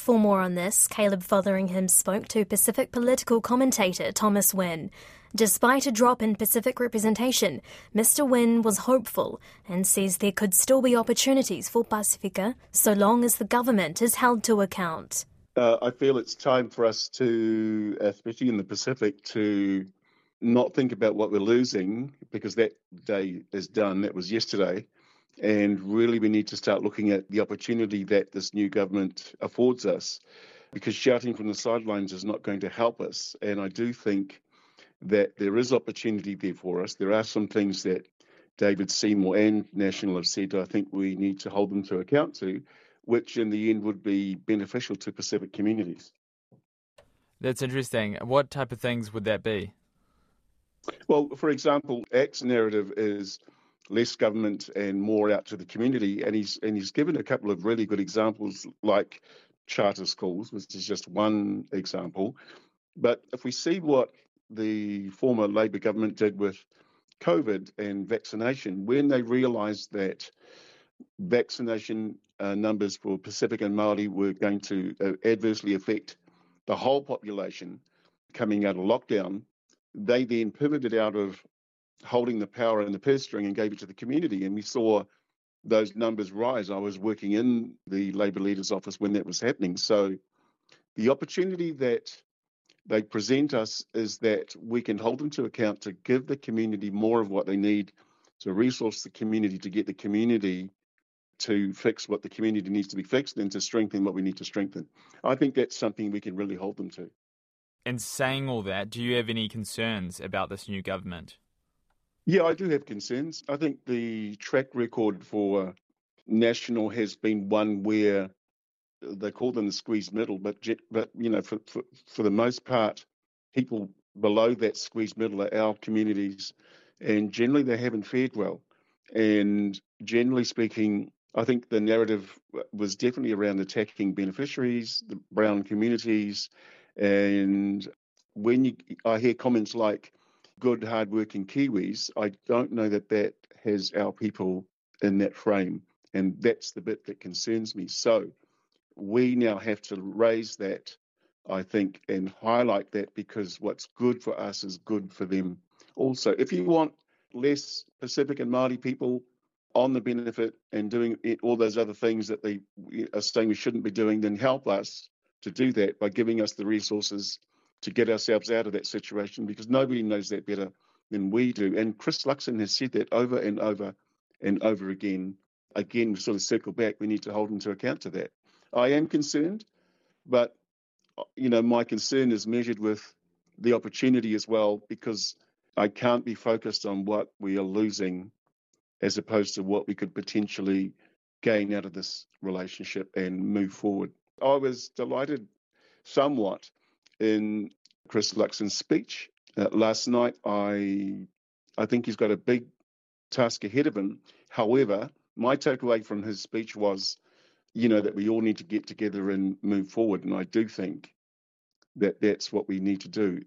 For more on this, Caleb Fotheringham spoke to Pacific political commentator Thomas Wynne. Despite a drop in Pacific representation, Mr. Wynne was hopeful and says there could still be opportunities for Pasifika so long as the government is held to account. Uh, I feel it's time for us to, especially in the Pacific, to not think about what we're losing because that day is done. That was yesterday. And really, we need to start looking at the opportunity that this new government affords us because shouting from the sidelines is not going to help us. And I do think that there is opportunity there for us. There are some things that David Seymour and National have said I think we need to hold them to account to, which in the end would be beneficial to Pacific communities. That's interesting. What type of things would that be? Well, for example, ACT's narrative is less government and more out to the community, and he's and he's given a couple of really good examples, like charter schools, which is just one example. But if we see what the former Labour government did with COVID and vaccination when they realised that vaccination uh, numbers for Pacific and Maori were going to uh, adversely affect the whole population coming out of lockdown. They then pivoted out of holding the power and the purse string and gave it to the community, and we saw those numbers rise. I was working in the Labour leader's office when that was happening. So the opportunity that they present us is that we can hold them to account to give the community more of what they need to resource the community to get the community to fix what the community needs to be fixed and to strengthen what we need to strengthen. I think that's something we can really hold them to. And saying all that, do you have any concerns about this new government? Yeah, I do have concerns. I think the track record for National has been one where they call them the squeeze middle, but but you know, for, for, for the most part, people below that squeeze middle are our communities, and generally they haven't fared well. And generally speaking, I think the narrative was definitely around attacking beneficiaries, the brown communities, and when you, I hear comments like "good, hardworking Kiwis," I don't know that that has our people in that frame, and that's the bit that concerns me. So we now have to raise that, I think, and highlight that because what's good for us is good for them also. If you want less Pacific and Māori people on the benefit and doing all those other things that they are saying we shouldn't be doing, then help us to do that by giving us the resources to get ourselves out of that situation because nobody knows that better than we do. And Chris Luxon has said that over and over and over again. Again, we sort of circle back, we need to hold him to account to that. I am concerned, but uh, you know my concern is measured with the opportunity as well because I can't be focused on what we are losing as opposed to what we could potentially gain out of this relationship and move forward. I was delighted somewhat in Chris Luxon's speech uh, last night. I I think he's got a big task ahead of him. However, my takeaway from his speech was you know, that we all need to get together and move forward. And I do think that that's what we need to do.